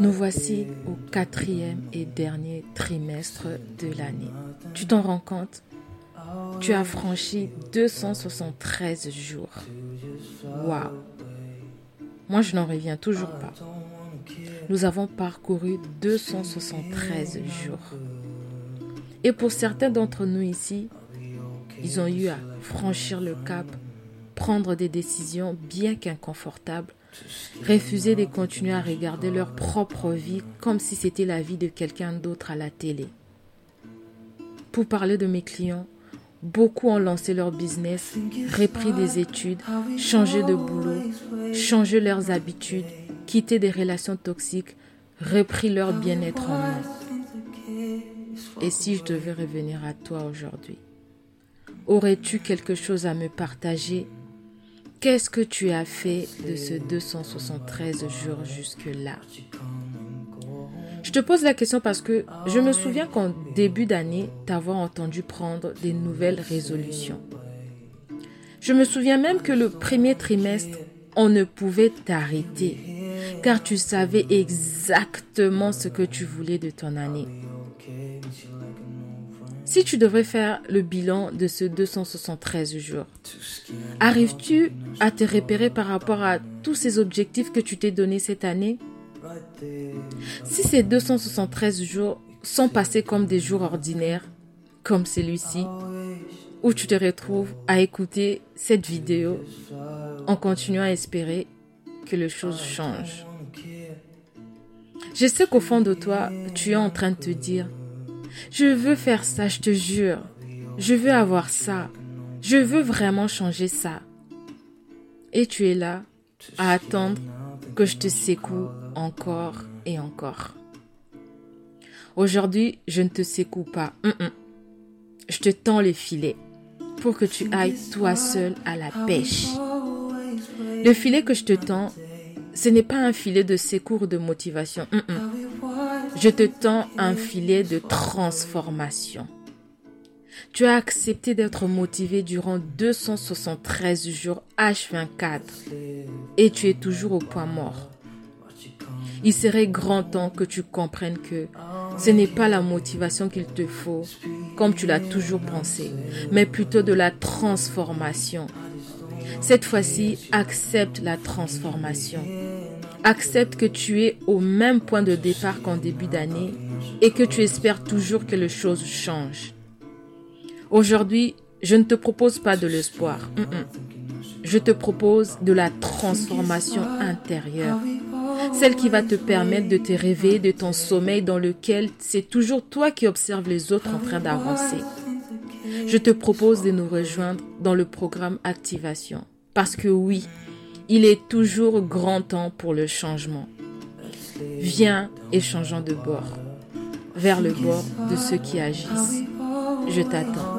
Nous voici au quatrième et dernier trimestre de l'année. Tu t'en rends compte? Tu as franchi 273 jours. Waouh Moi, je n'en reviens toujours pas. Nous avons parcouru 273 jours. Et pour certains d'entre nous ici, ils ont eu à franchir le cap, prendre des décisions bien qu'inconfortables, refuser de continuer à regarder leur propre vie comme si c'était la vie de quelqu'un d'autre à la télé. Pour parler de mes clients, beaucoup ont lancé leur business, repris des études, changé de boulot, changé leurs habitudes, quitté des relations toxiques, repris leur bien-être en main. Et si je devais revenir à toi aujourd'hui Aurais-tu quelque chose à me partager Qu'est-ce que tu as fait de ce 273 jours jusque-là Je te pose la question parce que je me souviens qu'en début d'année, t'avoir entendu prendre des nouvelles résolutions. Je me souviens même que le premier trimestre, on ne pouvait t'arrêter car tu savais exactement ce que tu voulais de ton année. Si tu devrais faire le bilan de ce 273 jours, arrives-tu à te repérer par rapport à tous ces objectifs que tu t'es donnés cette année? Si ces 273 jours sont passés comme des jours ordinaires, comme celui-ci, où tu te retrouves à écouter cette vidéo en continuant à espérer que les choses changent? Je sais qu'au fond de toi, tu es en train de te dire, je veux faire ça, je te jure. Je veux avoir ça. Je veux vraiment changer ça. Et tu es là à attendre que je te secoue encore et encore. Aujourd'hui, je ne te secoue pas. Je te tends les filets pour que tu ailles toi seul à la pêche. Le filet que je te tends, ce n'est pas un filet de secours ou de motivation. Je te tends un filet de transformation. Tu as accepté d'être motivé durant 273 jours H24 et tu es toujours au point mort. Il serait grand temps que tu comprennes que ce n'est pas la motivation qu'il te faut, comme tu l'as toujours pensé, mais plutôt de la transformation. Cette fois-ci, accepte la transformation. Accepte que tu es au même point de départ qu'en début d'année et que tu espères toujours que les choses changent. Aujourd'hui, je ne te propose pas de l'espoir. Je te propose de la transformation intérieure. Celle qui va te permettre de te réveiller de ton sommeil dans lequel c'est toujours toi qui observes les autres en train d'avancer. Je te propose de nous rejoindre dans le programme Activation. Parce que oui, il est toujours grand temps pour le changement. Viens et changeons de bord, vers le bord de ceux qui agissent. Je t'attends.